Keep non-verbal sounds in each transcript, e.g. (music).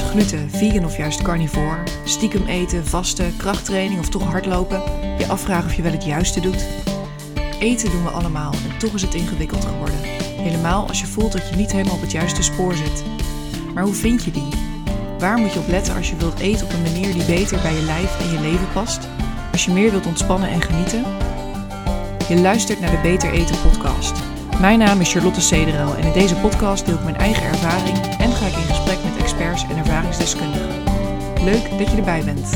gluten, vegan of juist carnivore, stiekem eten, vasten, krachttraining of toch hardlopen, je afvragen of je wel het juiste doet? Eten doen we allemaal en toch is het ingewikkeld geworden. Helemaal als je voelt dat je niet helemaal op het juiste spoor zit. Maar hoe vind je die? Waar moet je op letten als je wilt eten op een manier die beter bij je lijf en je leven past? Als je meer wilt ontspannen en genieten? Je luistert naar de Beter Eten podcast. Mijn naam is Charlotte Cederel en in deze podcast deel ik mijn eigen ervaring en ga ik in gesprek met experts en ervaringsdeskundigen. Leuk dat je erbij bent.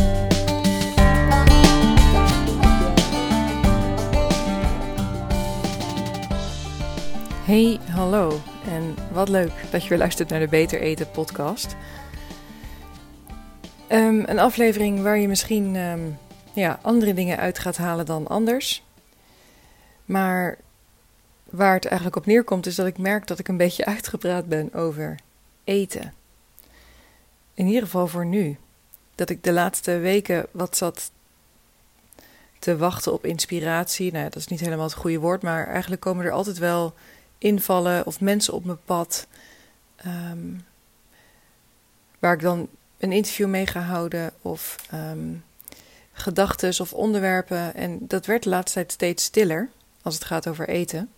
Hey, hallo en wat leuk dat je weer luistert naar de Beter Eten podcast. Ehm, een aflevering waar je misschien ehm, ja, andere dingen uit gaat halen dan anders. Maar waar het eigenlijk op neerkomt, is dat ik merk dat ik een beetje uitgepraat ben over eten. In ieder geval voor nu. Dat ik de laatste weken wat zat te wachten op inspiratie. Nou, dat is niet helemaal het goede woord, maar eigenlijk komen er altijd wel invallen of mensen op mijn pad. Ehm, waar ik dan een interview mee ga houden of um, gedachten of onderwerpen. En dat werd de laatste tijd steeds stiller als het gaat over eten.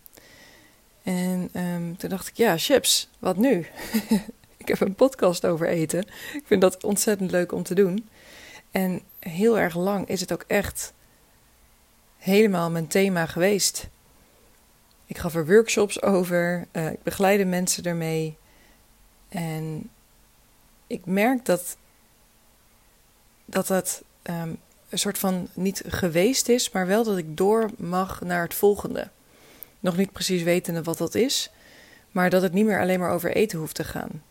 En um, toen dacht ik, ja, chips, wat nu? (laughs) ik heb een podcast over eten. Ik vind dat ontzettend leuk om te doen. En heel erg lang is het ook echt helemaal mijn thema geweest. Ik gaf er workshops over, uh, ik begeleide mensen ermee. En ik merk dat dat, dat um, een soort van niet geweest is, maar wel dat ik door mag naar het volgende. Nog niet precies wetende wat dat is, maar dat het niet meer alleen maar over eten hoeft te gaan.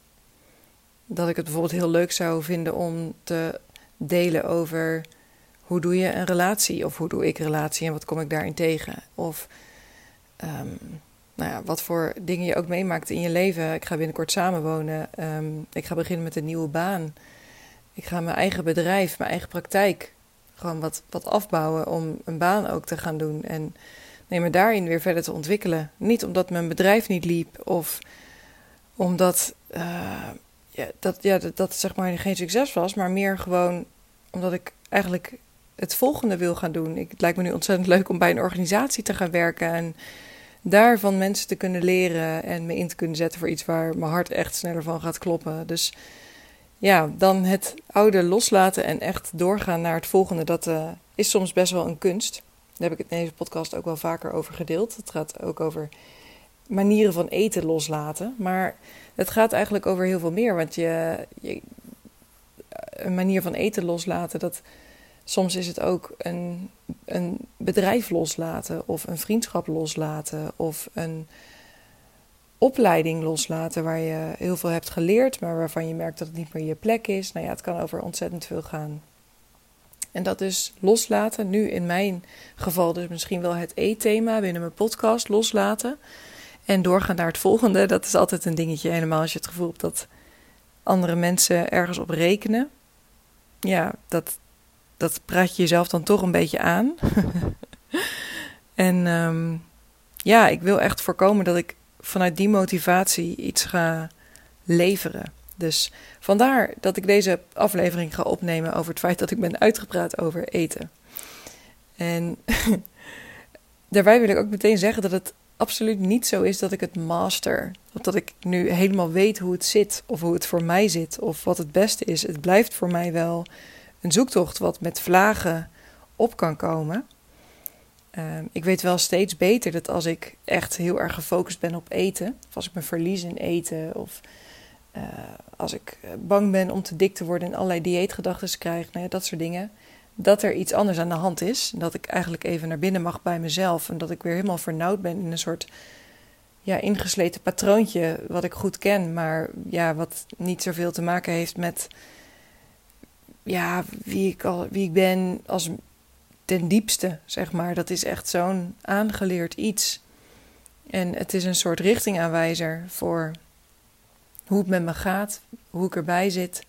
Dat ik het bijvoorbeeld heel leuk zou vinden om te delen over hoe doe je een relatie of hoe doe ik relatie en wat kom ik daarin tegen. Of um, nou ja, wat voor dingen je ook meemaakt in je leven. Ik ga binnenkort samenwonen. Um, ik ga beginnen met een nieuwe baan. Ik ga mijn eigen bedrijf, mijn eigen praktijk gewoon wat, wat afbouwen om een baan ook te gaan doen. En neem me daarin weer verder te ontwikkelen. Niet omdat mijn bedrijf niet liep of omdat uh, ja, dat, ja, dat, zeg maar geen succes was, maar meer gewoon omdat ik eigenlijk het volgende wil gaan doen. Ik, het lijkt me nu ontzettend leuk om bij een organisatie te gaan werken en daarvan mensen te kunnen leren en me in te kunnen zetten voor iets waar mijn hart echt sneller van gaat kloppen. Dus ja, dan het oude loslaten en echt doorgaan naar het volgende, dat uh, is soms best wel een kunst. Daar heb ik het in deze podcast ook wel vaker over gedeeld. Het gaat ook over manieren van eten loslaten. Maar het gaat eigenlijk over heel veel meer. Want je, je een manier van eten loslaten, dat soms is het ook een, een bedrijf loslaten, of een vriendschap loslaten, of een opleiding loslaten waar je heel veel hebt geleerd, maar waarvan je merkt dat het niet meer je plek is. Nou ja, het kan over ontzettend veel gaan. En dat is loslaten. Nu in mijn geval dus misschien wel het E-thema binnen mijn podcast loslaten. En doorgaan naar het volgende. Dat is altijd een dingetje. Helemaal als je het gevoel hebt dat andere mensen ergens op rekenen. Ja, dat, dat praat je jezelf dan toch een beetje aan. (laughs) en um, ja, ik wil echt voorkomen dat ik vanuit die motivatie iets ga leveren. Dus vandaar dat ik deze aflevering ga opnemen over het feit dat ik ben uitgepraat over eten. En (laughs) daarbij wil ik ook meteen zeggen dat het absoluut niet zo is dat ik het master. Of dat ik nu helemaal weet hoe het zit, of hoe het voor mij zit, of wat het beste is. Het blijft voor mij wel een zoektocht wat met vlagen op kan komen. Ehm, ik weet wel steeds beter dat als ik echt heel erg gefocust ben op eten, of als ik me verlies in eten, of uh, als ik eh, bang ben om te dik te worden en allerlei dieetgedachten krijg, nou ja, dat soort dingen, dat er iets anders aan de hand is. Dat ik eigenlijk even naar binnen mag bij mezelf en dat ik weer helemaal vernauwd ben in een soort ja, ingesleten patroontje wat ik goed ken, maar ja, wat niet zoveel te maken heeft met ja, wie, ik al, wie ik ben als ten diepste, zeg maar. Dat is echt zo'n aangeleerd iets. En het is een soort richtingaanwijzer voor hoe het met me gaat, hoe ik erbij zit.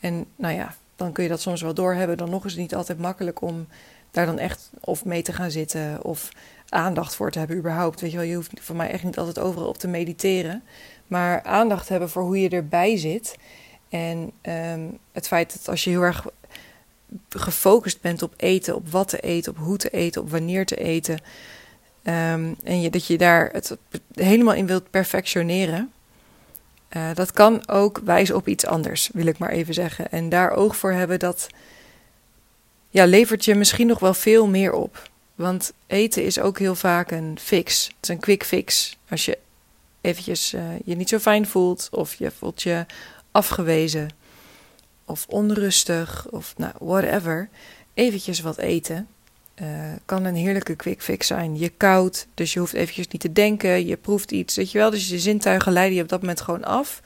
En nou ja, dan kun je dat soms wel doorhebben. Dan nog is het niet altijd makkelijk om daar dan echt of mee te gaan zitten of aandacht voor te hebben überhaupt. Weet je wel, je hoeft voor mij echt niet altijd overal op te mediteren. Maar aandacht hebben voor hoe je erbij zit En ehm, het feit dat als je heel erg gefocust bent op eten, op wat te eten, op hoe te eten, op wanneer te eten. Ehm, en dat je daar het helemaal in wilt perfectioneren. Uh, dat kan ook wijzen op iets anders, wil ik maar even zeggen. En daar oog voor hebben, dat ja, levert je misschien nog wel veel meer op. Want eten is ook heel vaak een fix. Het is een quick fix. Als je eventjes uh, je niet zo fijn voelt of je voelt je afgewezen of onrustig of nou, whatever. Eventjes wat eten. Uh, kan een heerlijke quick fix zijn. Je koud, dus je hoeft eventjes niet te denken. Je proeft iets, weet je wel. Dus je zintuigen leiden je op dat moment gewoon af.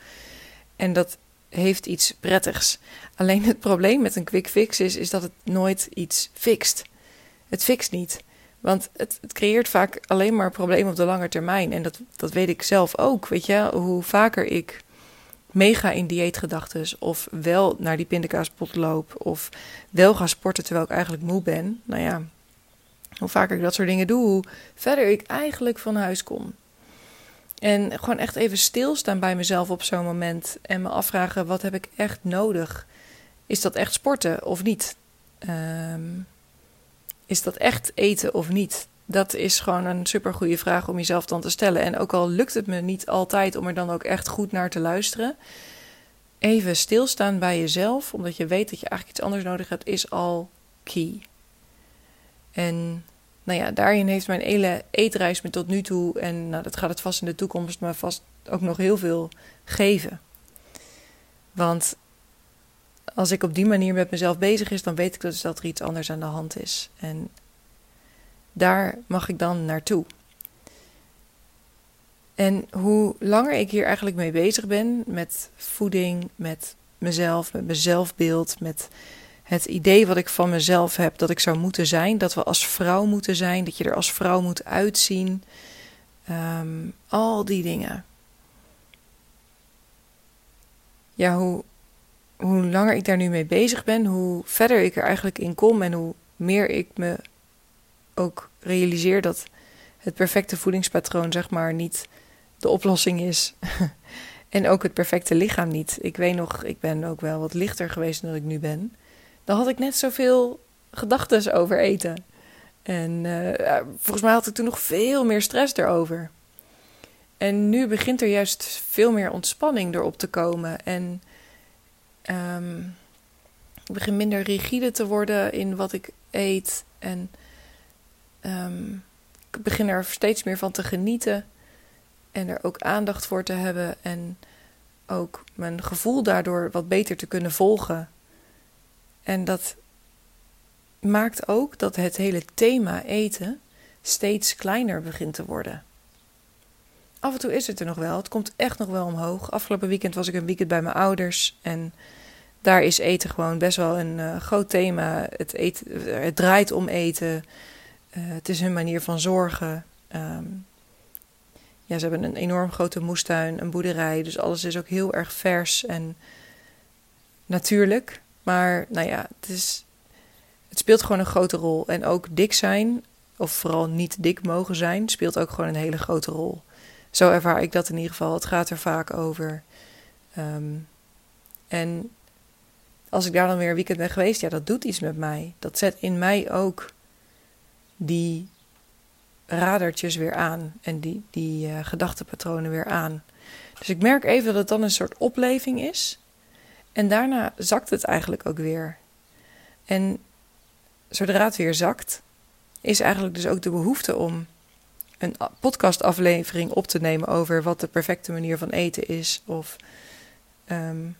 En dat heeft iets prettigs. Alleen het probleem met een quick fix is, is dat het nooit iets fixt. Het fixt niet. Want het, het, creëert vaak alleen maar problemen op de lange termijn. En dat, dat weet ik zelf ook. Weet je, hoe vaker ik mega in dieetgedachtes of wel naar die pindakaaspot loop of wel ga sporten terwijl ik eigenlijk moe ben. Nou ja, hoe vaker ik dat soort dingen doe, hoe verder ik eigenlijk van huis kom. En gewoon echt even stilstaan bij mezelf op zo'n moment en me afvragen: wat heb ik echt nodig? Is dat echt sporten of niet? Um, is dat echt eten of niet? Dat is gewoon een super goede vraag om jezelf dan te stellen. En ook al lukt het me niet altijd om er dan ook echt goed naar te luisteren, even stilstaan bij jezelf, omdat je weet dat je eigenlijk iets anders nodig hebt, is al key. En nou ja, daarin heeft mijn hele eetreis me tot nu toe, en nou, dat gaat het vast in de toekomst, maar vast ook nog heel veel geven. Want als ik op die manier met mezelf bezig is, dan weet ik dus dat er iets anders aan de hand is. En daar mag ik dan naartoe. En hoe langer ik hier eigenlijk mee bezig ben, met voeding, met mezelf, met mijn zelfbeeld, met het idee wat ik van mezelf heb dat ik zou moeten zijn, dat we als vrouw moeten zijn, dat je er als vrouw moet uitzien, ehm, al die dingen. Ja, hoe, hoe langer ik daar nu mee bezig ben, hoe verder ik er eigenlijk in kom en hoe meer ik me ook realiseer dat het perfecte voedingspatroon, zeg maar, niet de oplossing is. (laughs) en ook het perfecte lichaam niet. Ik weet nog, ik ben ook wel wat lichter geweest dan ik nu ben. Dan had ik net zoveel gedachten over eten. En uh, volgens mij had ik toen nog veel meer stress erover. En nu begint er juist veel meer ontspanning erop te komen. En um, ik begin minder rigide te worden in wat ik eet. En um, ik begin er steeds meer van te genieten. En er ook aandacht voor te hebben. En ook mijn gevoel daardoor wat beter te kunnen volgen. En dat maakt ook dat het hele thema eten steeds kleiner begint te worden. Af en toe is het er nog wel. Het komt echt nog wel omhoog. Afgelopen weekend was ik een weekend bij mijn ouders. En daar is eten gewoon best wel een uh, groot thema. Het, eten, het draait om eten. Uh, het is hun manier van zorgen. Um, ja, ze hebben een enorm grote moestuin, een boerderij. Dus alles is ook heel erg vers en natuurlijk. Maar nou ja, het, is, het speelt gewoon een grote rol. En ook dik zijn, of vooral niet dik mogen zijn, speelt ook gewoon een hele grote rol. Zo ervaar ik dat in ieder geval. Het gaat er vaak over. Um, en als ik daar dan weer een weekend ben geweest, ja, dat doet iets met mij. Dat zet in mij ook die radertjes weer aan en die, die uh, gedachtepatronen weer aan. Dus ik merk even dat het dan een soort opleving is. En daarna zakt het eigenlijk ook weer. En zodra het weer zakt, is eigenlijk dus ook de behoefte om een podcastaflevering op te nemen over wat de perfecte manier van eten is. Of um,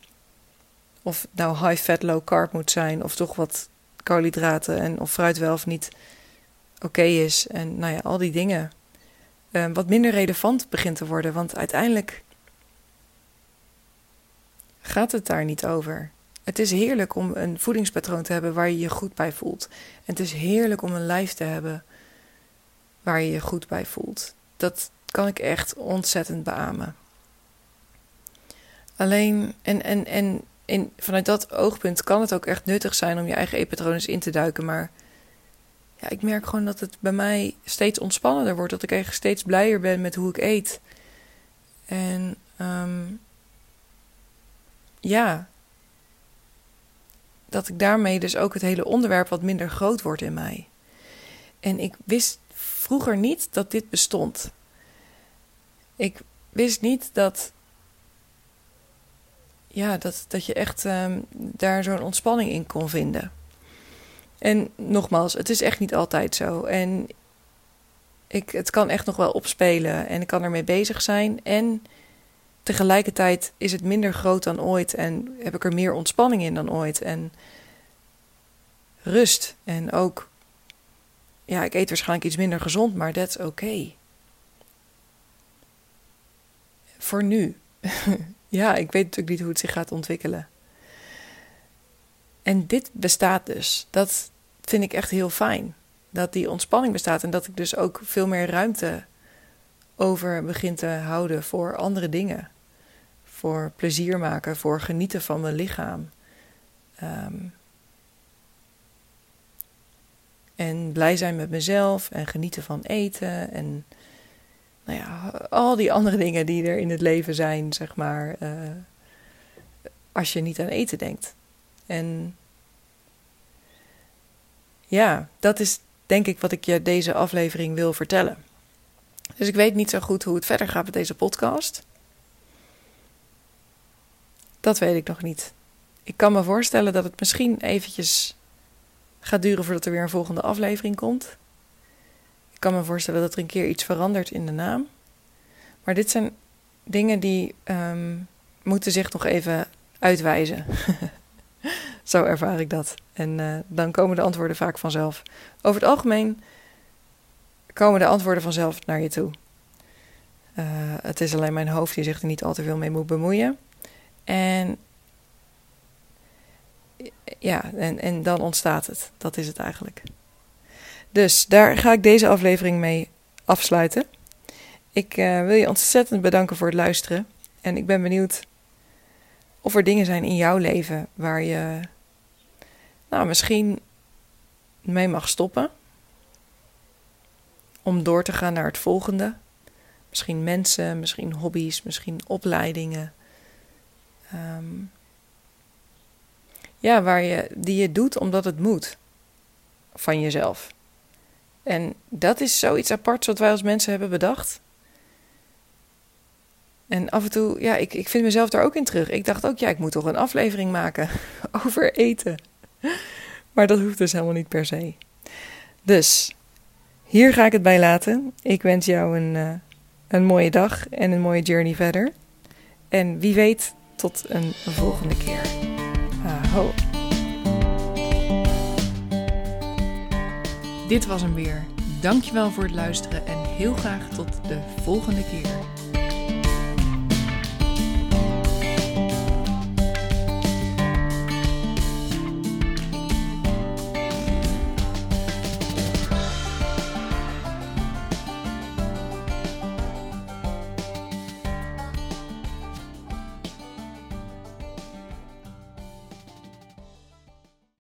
of het nou high fat, low carb moet zijn, of toch wat koolhydraten en of fruit wel of niet oké is. En nou ja, al die dingen. Uh, wat minder relevant begint te worden, want uiteindelijk gaat het daar niet over. Het is heerlijk om een voedingspatroon te hebben waar je je goed bij voelt. En het is heerlijk om een lijf te hebben waar je je goed bij voelt. Dat kan ik echt ontzettend beamen. Alleen, en, en, en in, vanuit dat oogpunt kan het ook echt nuttig zijn om je eigen eetpatronen in te duiken. Maar ja, ik merk gewoon dat het bij mij steeds ontspannender wordt. Dat ik eigenlijk steeds blijer ben met hoe ik eet. En um, ja, dat ik daarmee dus ook het hele onderwerp wat minder groot wordt in mij. En ik wist vroeger niet dat dit bestond. Ik wist niet dat, ja, dat, dat je echt ehm, daar zo'n ontspanning in kon vinden. En nogmaals, het is echt niet altijd zo. En ik, het kan echt nog wel opspelen en ik kan ermee bezig zijn. En tegelijkertijd is het minder groot dan ooit en heb ik er meer ontspanning in dan ooit. En rust. En ook, ja, ik eet waarschijnlijk iets minder gezond, maar is oké. Voor nu. (laughs) ja, ik weet natuurlijk niet hoe het zich gaat ontwikkelen. En dit bestaat dus. Dat vind ik echt heel fijn. Dat die ontspanning bestaat en dat ik dus ook veel meer ruimte over begin te houden voor andere dingen. Voor plezier maken, voor genieten van mijn lichaam. Ehm, en blij zijn met mezelf en genieten van eten. En nou ja, al die andere dingen die er in het leven zijn, zeg maar. Uh, als je niet aan eten denkt. En ja, dat is denk ik wat ik je deze aflevering wil vertellen. Dus ik weet niet zo goed hoe het verder gaat met deze podcast. Dat weet ik nog niet. Ik kan me voorstellen dat het misschien eventjes gaat duren voordat er weer een volgende aflevering komt. Ik kan me voorstellen dat er een keer iets verandert in de naam. Maar dit zijn dingen die um, moeten zich nog even uitwijzen. (laughs) Zo ervaar ik dat. En uh, dan komen de antwoorden vaak vanzelf. Over het algemeen komen de antwoorden vanzelf naar je toe. Uh, het is alleen mijn hoofd die zich er niet al te veel mee moet bemoeien. En ja, en, dan ontstaat het. Dat is het eigenlijk. Dus daar ga ik deze aflevering mee afsluiten. Ik uh, wil je ontzettend bedanken voor het luisteren. En ik ben benieuwd of er dingen zijn in jouw leven waar je nou, misschien mee mag stoppen. Om door te gaan naar het volgende. Misschien mensen, misschien hobby's, misschien opleidingen. Um, ja, waar je, die je doet omdat het moet van jezelf. En dat is zoiets aparts wat wij als mensen hebben bedacht. En af en toe, ja, ik, ik vind mezelf daar ook in terug. Ik dacht ook, ja, ik moet toch een aflevering maken (laughs) over eten. Maar dat hoeft dus helemaal niet per se. Dus, hier ga ik het bij laten. Ik wens jou een, uh, een mooie dag en een mooie journey verder. En wie weet, tot een volgende keer. Aho. Dit was hem weer. Dankjewel voor het luisteren en heel graag tot de volgende keer.